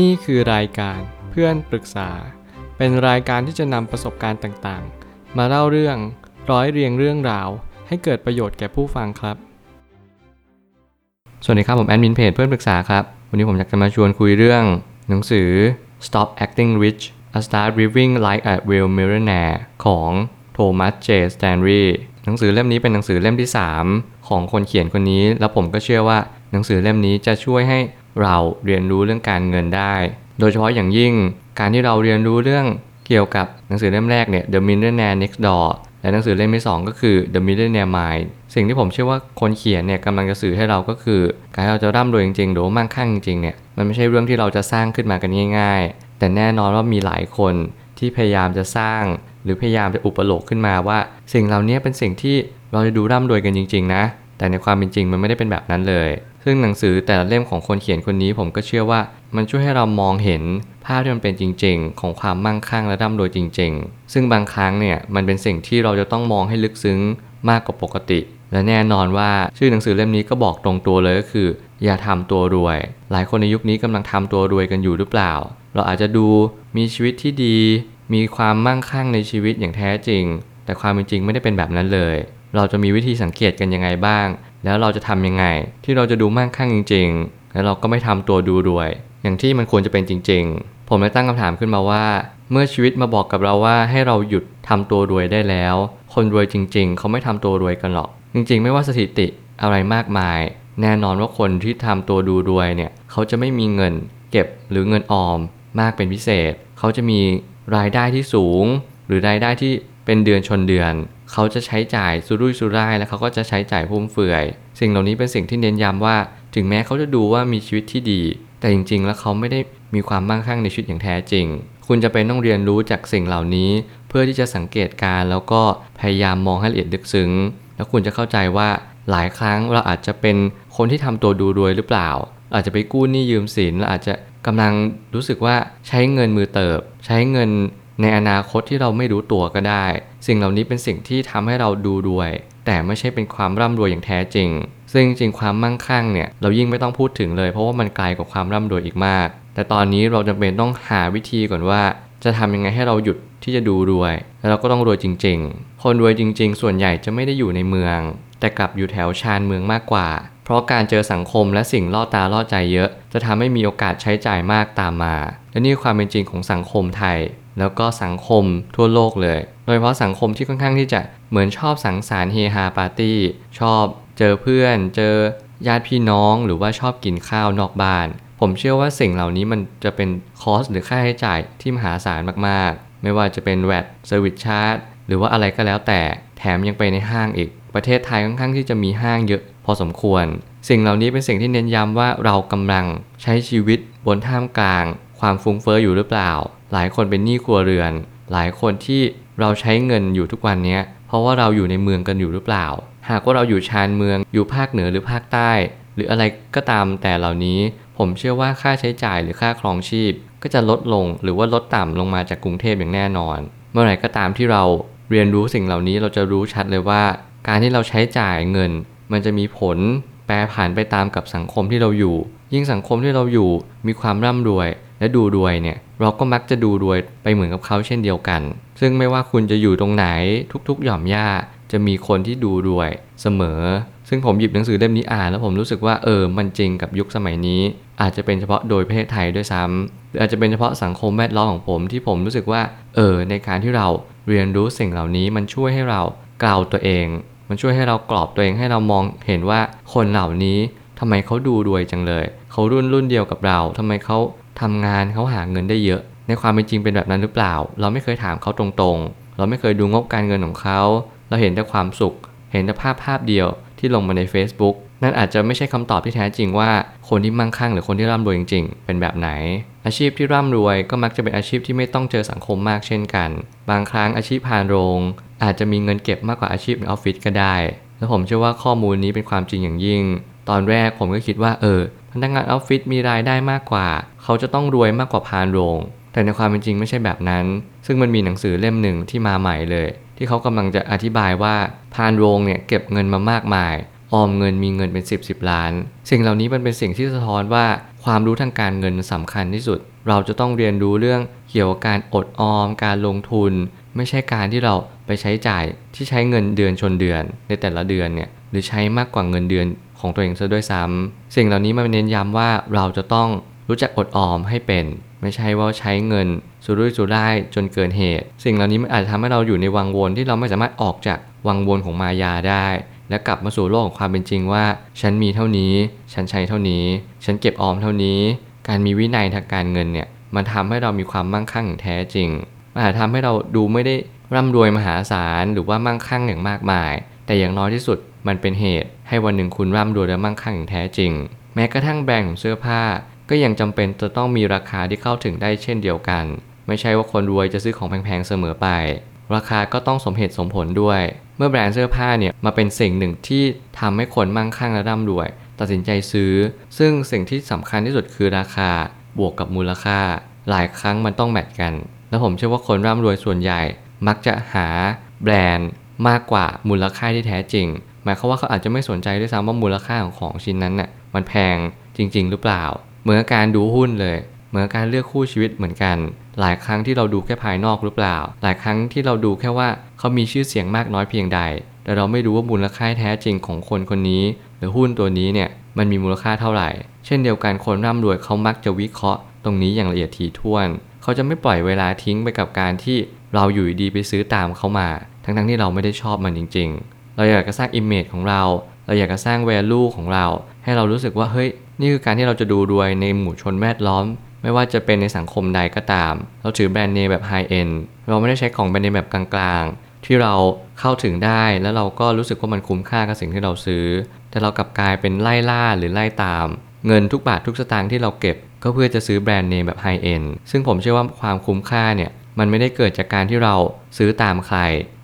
นี่คือรายการเพื่อนปรึกษา เป็นรายการที่จะนำประสบการณ์ต่างๆ มาเล่าเรื่องร้อยเรียงเรื่องราว ให้เกิดประโยชน์แก่ผู้ฟังครับ สวัสดีครับ ผมแอดมินเพจเพื่อนปรึกษาครับ วันนี้ผมอยากจะมาชวนคุยเรื่องหนังสือ Stop Acting Rich A Start Living Like a Real Millionaire ของโทมัสเจสแตนรีหนังสือเล่มนี้เป็นหนังสือเล่มที่ 3 ของคนเขียนคนนี้ แล้วผมก็เชื่อว่าหนังสือเล่มนี้จะช่วยให้ เราเรียนรู้เรื่องการเงินได้ โดยเฉพาะอย่างยิ่งการที่เราเรียนรู้เรื่องเกี่ยวกับหนังสือเล่มแรกเนี่ย The Millionaire Next Door และหนังสือเล่มที่ 2 ก็คือ The Millionaire Mind สิ่งที่ผมเชื่อว่าคนเขียนเนี่ยกำลังจะสื่อให้เราก็คือ การที่เราจะร่ำรวยจริงๆหรือมั่งคั่งจริงๆเนี่ยมันไม่ใช่เรื่องที่เราจะสร้างขึ้นมากันง่าย ๆ แต่แน่นอนว่ามีหลายคนที่พยายามจะสร้าง หรือพยายามจะอุปโลกขึ้นมาว่า สิ่งเหล่านี้เป็นสิ่งที่เราจะดูร่ำรวยกันจริง ๆ นะ แต่ในความเป็นจริงมันไม่ได้เป็นแบบนั้นเลย ซึ่งหนังสือแต่ละเล่มของคนเขียนคนนี้ผมก็เชื่อว่า มันช่วยให้เรามองเห็นภาพที่มันเป็นจริง ๆ ของความมั่งคั่งและร่ำรวยจริง ๆ ซึ่งบางครั้งเนี่ยมันเป็นสิ่งที่เราจะต้องมองให้ลึกซึ้งมากกว่าปกติ และแน่นอนว่าชื่อหนังสือเล่มนี้ก็บอกตรงตัวเลยก็คือ อย่าทำตัวรวย หลายคนในยุคนี้กำลังทำตัวรวยกันอยู่หรือเปล่า เราอาจจะดูมีชีวิตที่ดี มีความมั่งคั่งในชีวิตอย่างแท้จริง แต่ความเป็นจริงไม่ได้เป็นแบบนั้นเลย เราจะมีวิธีสังเกตกันยังไงบ้าง แล้วเราจะทำยังไง ที่เราจะดูมั่งคั่งจริง ๆ แล้วเราก็ไม่ทำตัวดูรวย อย่างที่มันควรจะเป็นจริง ๆ ผมเลยตั้งคำถามขึ้นมาว่า เมื่อชีวิตมาบอกกับเราว่าให้เราหยุดทำตัวรวยได้แล้ว คนรวยจริง ๆ เขาไม่ทำตัวรวยกันหรอก จริง ๆ ไม่ว่าสถิติอะไรมากมาย แน่นอนว่าคนที่ทำตัวดูรวยเนี่ยเขาจะไม่มีเงิน เก็บหรือเงินออมมากเป็นพิเศษ เขาจะมีรายได้ที่สูง หรือรายได้ที่ เป็นเดือนชนเดือน เขาจะใช้จ่ายสุรุ่ยสุร่ายและเขาก็จะใช้จ่ายฟุ่มเฟือย สิ่งเหล่านี้เป็นสิ่งที่เน้นย้ำว่า ถึงแม้เขาจะดูว่ามีชีวิตที่ดี แต่จริง ๆ แล้วเขาไม่ได้มีความมั่งคั่งในชีวิตอย่างแท้จริง คุณจะเป็นต้องเรียนรู้จากสิ่งเหล่านี้ เพื่อที่จะสังเกตการแล้วก็พยายามมองให้ละเอียดลึกซึ้ง แล้วคุณจะเข้าใจว่าหลายครั้งเราอาจจะเป็นคนที่ทำตัวดูรวยหรือเปล่า อาจจะไปกู้หนี้ยืมสินเราอาจจะกำลังรู้สึกว่าใช้เงินมือเติบ ใช้เงิน ในอนาคตที่เราไม่รู้ตัวก็ได้ สิ่งเหล่านี้เป็นสิ่งที่ทำให้เราดูรวย แต่ไม่ใช่เป็นความร่ำรวยอย่างแท้จริง ซึ่งจริงความมั่งคั่งเนี่ยเรายิ่งไม่ต้องพูดถึงเลย เพราะว่ามันไกลกว่าความร่ำรวยอีกมาก แต่ตอนนี้เราจำเป็นต้องหาวิธีก่อนว่า จะทำยังไงให้เราหยุดที่จะดูรวย แล้วเราก็ต้องรวยจริง ๆ คนรวยจริง ๆ ส่วนใหญ่จะไม่ได้อยู่ในเมือง แต่กลับอยู่แถวชานเมืองมากกว่า เพราะการเจอสังคมและสิ่งล่อตาล่อใจเยอะ จะทำให้มีโอกาสใช้จ่ายมากตามมา และนี่ความเป็นจริงของสังคมไทย แล้วก็สังคมทั่วโลกเลย โดยเฉพาะสังคมที่ค่อนข้างที่จะเหมือนชอบสังสรรค์เฮฮาปาร์ตี้ ชอบเจอเพื่อน เจอญาติพี่น้องหรือว่าชอบกินข้าวนอกบ้าน ผมเชื่อว่าสิ่งเหล่านี้มันจะเป็น cost หรือค่าใช้จ่ายที่มหาศาลมาก ๆ ไม่ว่าจะเป็น VAT service chargeหรือว่าอะไรก็แล้วแต่แถมยังไปในห้างอีก ประเทศไทยค่อนข้างที่จะมีห้างเยอะพอสมควร สิ่งเหล่านี้เป็นสิ่งที่เน้นย้ำว่าเรากำลังใช้ชีวิตบนท่ามกลาง ความฟุ้งเฟอ้ออยู่หรือเปล่า หลายคนเป็นหนี้ครัวเรือน หลายคนที่เราใช้เงินอยู่ทุกวันนี้เพราะว่าเราอยู่ในเมืองกันอยู่หรือเปล่า หากว่าเราอยู่ชานเมืองอยู่ภาคเหนือหรือภาคใต้ หรืออะไรก็ตามแต่เหล่านี้ ผมเชื่อว่าค่าใช้จ่ายหรือค่าครองชีพ ก็จะลดลงหรือว่าลดต่ำลงมาจากกรุงเทพอย่างแน่นอน เมื่อไหร่ก็ตามที่เราเรียนรู้สิ่งเหล่านี้เราจะรู้ชัดเลยว่า การที่เราใช้จ่ายเงิน มันจะมีผลแปรผันไปตามกับสังคมที่เราอยู่ ยิ่งสังคมที่เราอยู่มีความร่ำรวย และดูรวยเนี่ยเราก็มักจะดูรวยไปเหมือนกับเขาเช่นเดียวกัน ซึ่งไม่ว่าคุณจะอยู่ตรงไหนทุกๆ หย่อมย่าจะมีคนที่ดูรวยเสมอ ซึ่งผมหยิบหนังสือเล่มนี้อ่าน แล้วผมรู้สึกว่าเออมันจริงกับยุคสมัยนี้ อาจจะเป็นเฉพาะโดยประเทศไทยด้วยซ้ำหรืออาจจะเป็นเฉพาะสังคมแวดล้อมของผมที่ผมรู้สึกว่าเออในการที่เราเรียนรู้สิ่งเหล่านี้มันช่วยให้เรากล่าวตัวเอง มันช่วยให้เรากรอบตัวเองให้เรามองเห็นว่าคนเหล่านี้ทำไมเขาดูรวยจังเลย เขารุ่นรุ่นเดียวกับเราทำไมเขา ทำงานเขาหาเงินได้เยอะ ในความเป็นจริงเป็นแบบนั้นหรือเปล่า เราไม่เคยถามเขาตรงๆ เราไม่เคยดูงบการเงินของเขา เราเห็นแต่ความสุข เห็นแต่ภาพภาพเดียวที่ลงมาใน Facebook นั่นอาจจะไม่ใช่คำตอบที่แท้จริงว่า คนที่มั่งคั่งหรือคนที่ร่ำรวยจริง ๆ เป็นแบบไหน อาชีพที่ร่ำรวยก็มักจะเป็นอาชีพที่ไม่ต้องเจอสังคมมากเช่นกัน บางครั้งอาชีพพานโรง อาจจะมีเงินเก็บมากกว่าอาชีพในออฟฟิศก็ได้ และผมเชื่อว่าข้อมูลนี้เป็นความจริงอย่างยิ่ง ตอนแรกผมก็คิดว่าเออพนักงานออฟฟิศมีรายได้มากกว่า เขาจะต้องรวยมากกว่าพานโรง แต่ในความเป็นจริงไม่ใช่แบบนั้น ซึ่งมันมีหนังสือเล่มหนึ่งที่มาใหม่เลย ที่เขากำลังจะอธิบายว่าพานโรงเนี่ยเก็บเงินมามากมาย ออมเงินมีเงินเป็น 10บสล้าน สิ่งเหล่านี้มันเป็นสิ่งที่สะท้อนว่าความรู้ทางการเงินสำคัญที่สุด เราจะต้องเรียนรู้เรื่องเกี่ยวกับการอดออม การลงทุน ไม่ใช่การที่เราไปใช้จ่ายที่ใช้เงินเดือนชนเดือนในแต่ละเดือนเนี่ยหรือใช้มากกว่าเงินเดือน ของตัวเองซะด้วยซ้ำสิ่งเหล่านี้มันเน้นย้ำว่าเราจะต้องรู้จักอดออมให้เป็น ไม่ใช่ว่าใช้เงินสุรุ่ยสุร่ายจนเกินเหตุ สิ่งเหล่านี้มันอาจจะทำให้เราอยู่ในวังวนที่เราไม่สามารถออกจากวังวนของมายาได้ และกลับมาสู่โลกของความเป็นจริงว่า ฉันมีเท่านี้ ฉันใช้เท่านี้ ฉันเก็บออมเท่านี้ การมีวินัยทางการเงินเนี่ยมันทำให้เรามีความมั่งคั่งแท้จริงมันอาจทำให้เราดูไม่ได้ร่ำรวยมหาศาลหรือว่ามั่งคั่งอย่างมากมาย แต่อย่างน้อยที่สุด มันเป็นเหตุ ให้วันหนึ่งคุณร่ำรวยและมั่งคั่งอย่างแท้จริง แม้กระทั่งแบรนด์ของเสื้อผ้า ก็ยังจำเป็นจะต้องมีราคาที่เข้าถึงได้เช่นเดียวกัน ไม่ใช่ว่าคนรวยจะซื้อของแพงๆเสมอไป ราคาก็ต้องสมเหตุสมผลด้วย เมื่อแบรนด์เสื้อผ้าเนี่ยมาเป็นสิ่งหนึ่งที่ทำให้คนมั่งคั่งและร่ำรวย ตัดสินใจซื้อ ซึ่งสิ่งที่สำคัญที่สุดคือราคาบวกกับมูลค่า หลายครั้งมันต้องแมทกัน และผมเชื่อว่าคนร่ำรวยส่วนใหญ่ มักจะหาแบรนด์มากกว่ามูลค่าที่แท้จริง หมายความว่าเขาอาจจะไม่สนใจด้วยซ้ำว่ามูลค่าของของชิ้นนั้นน่ะมันแพงจริง ๆ หรือเปล่า เหมือนการดูหุ้นเลย เหมือนการเลือกคู่ชีวิตเหมือนกัน หลายครั้งที่เราดูแค่ภายนอกหรือเปล่า หลายครั้งที่เราดูแค่ว่าเขามีชื่อเสียงมากน้อยเพียงใด แต่เราไม่รู้ว่ามูลค่าแท้จริงของคนคนนี้ หรือหุ้นตัวนี้เนี่ยมันมีมูลค่าเท่าไหร่ เช่นเดียวกันคนร่ำรวยเขามักจะวิเคราะห์ ตรงนี้อย่างละเอียดถี่ถ้วน เขาจะไม่ปล่อยเวลาทิ้งไปกับการที่เราอยู่ดีไปซื้อตามเขามา ทั้งๆที่เราไม่ได้ชอบมันจริง ๆ เราอยากจะสร้าง image ของเรา เราอยากจะสร้าง value ของเรา ให้เรารู้สึกว่าเฮ้ยนี่คือการที่เราจะดูรวยในหมู่ชนแวดล้อม ไม่ว่าจะเป็นในสังคมใดก็ตาม เราถือแบรนด์เนมแบบ high-end เราไม่ได้ใช้ของแบรนด์เนมแบบกลางๆ ที่เราเข้าถึงได้แล้วเราก็รู้สึกว่ามันคุ้มค่ากับสิ่งที่เราซื้อ แต่เรากลับกลายเป็นไล่ล่าหรือไล่ตาม เงินทุกบาททุกสตางค์ที่เราเก็บ ก็เพื่อจะซื้อแบรนด์เนมแบบไฮเอ็นซึ่งผมเชื่อว่าความคุ้มค่าเนี่ยมันไม่ได้เกิดจากการที่เราซื้อตามใคร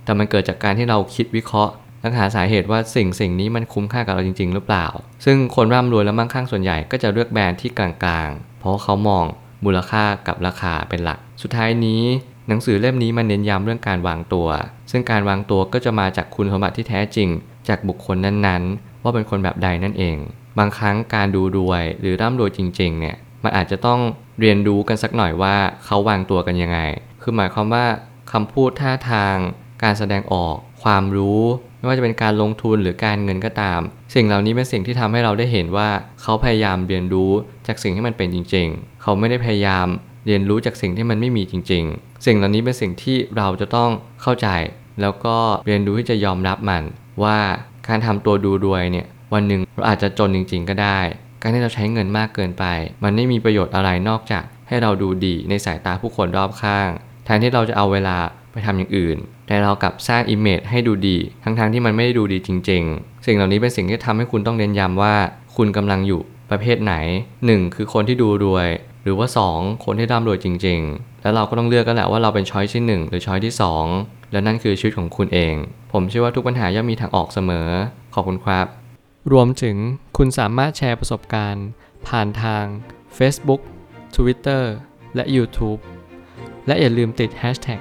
แต่มันเกิดจากการที่เราคิดวิเคราะห์ และหาสาเหตุว่าสิ่งสิ่งนี้มันคุ้มค่ากับเราจริง ๆ หรือเปล่า ซึ่งคนร่ำรวยและมั่งคั่งส่วนใหญ่ก็จะเลือกแบรนด์ที่กลางๆ เพราะเขามองมูลค่ากับราคาเป็นหลัก สุดท้ายนี้ หนังสือเล่มนี้มันเน้นย้ำเรื่องการวางตัว ซึ่งการวางตัวก็จะมาจากคุณสมบัติที่แท้จริง จากบุคคลนั้นๆ ว่าเป็นคนแบบใดนั่นเอง บางครั้งการดูรวยหรือร่ำรวยจริง ๆ เนี่ย มันอาจจะต้องเรียนรู้กันสักหน่อยว่าเขาวางตัวกันยังไง คือหมายความว่าคำพูดท่าทาง การแสดงออก ความรู้ ไม่ว่าจะเป็นการลงทุนหรือการเงินก็ตาม สิ่งเหล่านี้เป็นสิ่งที่ทำให้เราได้เห็นว่าเขาพยายามเรียนรู้จากสิ่งที่มันเป็นจริง ๆ เขาไม่ได้พยายามเรียนรู้จากสิ่งที่มันไม่มีจริง ๆ สิ่งเหล่านี้เป็นสิ่งที่เราจะต้องเข้าใจ แล้วก็เรียนรู้ที่จะยอมรับมัน ว่าการทำตัวดูรวยเนี่ยวันหนึ่งเราอาจจะจนจริง ๆ ก็ได้ การที่เราใช้เงินมากเกินไป มันไม่มีประโยชน์อะไรนอกจากให้เราดูดีในสายตาผู้คนรอบข้าง แทนที่เราจะเอาเวลา ทำอย่างอื่น แต่เรากลับสร้างอิมเมจให้ดูดี ทั้งๆทที่มันไม่ได้ดูดีจริง ๆ สิ่งเหล่านี้เป็นสิ่งที่ทำให้คุณต้องเน้นย้ำว่า คุณกำลังอยู่ประเภทไหน 1 คือคนที่ดูรวย หรือว่า 2 คนที่ร่ำรวยจริง ๆ แล้วเราก็ต้องเลือกกันแหละว่าเราเป็นช้อยที่ 1 หรือช้อยที่ 2 และนั่นคือชีวิตของคุณเอง ผมเชื่อว่าทุกปัญหาย่อมมีทางออกเสมอ ขอบคุณครับ รวมถึงคุณสามารถแชร์ประสบการณ์ ผ่านทาง Facebook Twitter และ YouTube และอย่าลืมติด Hashtag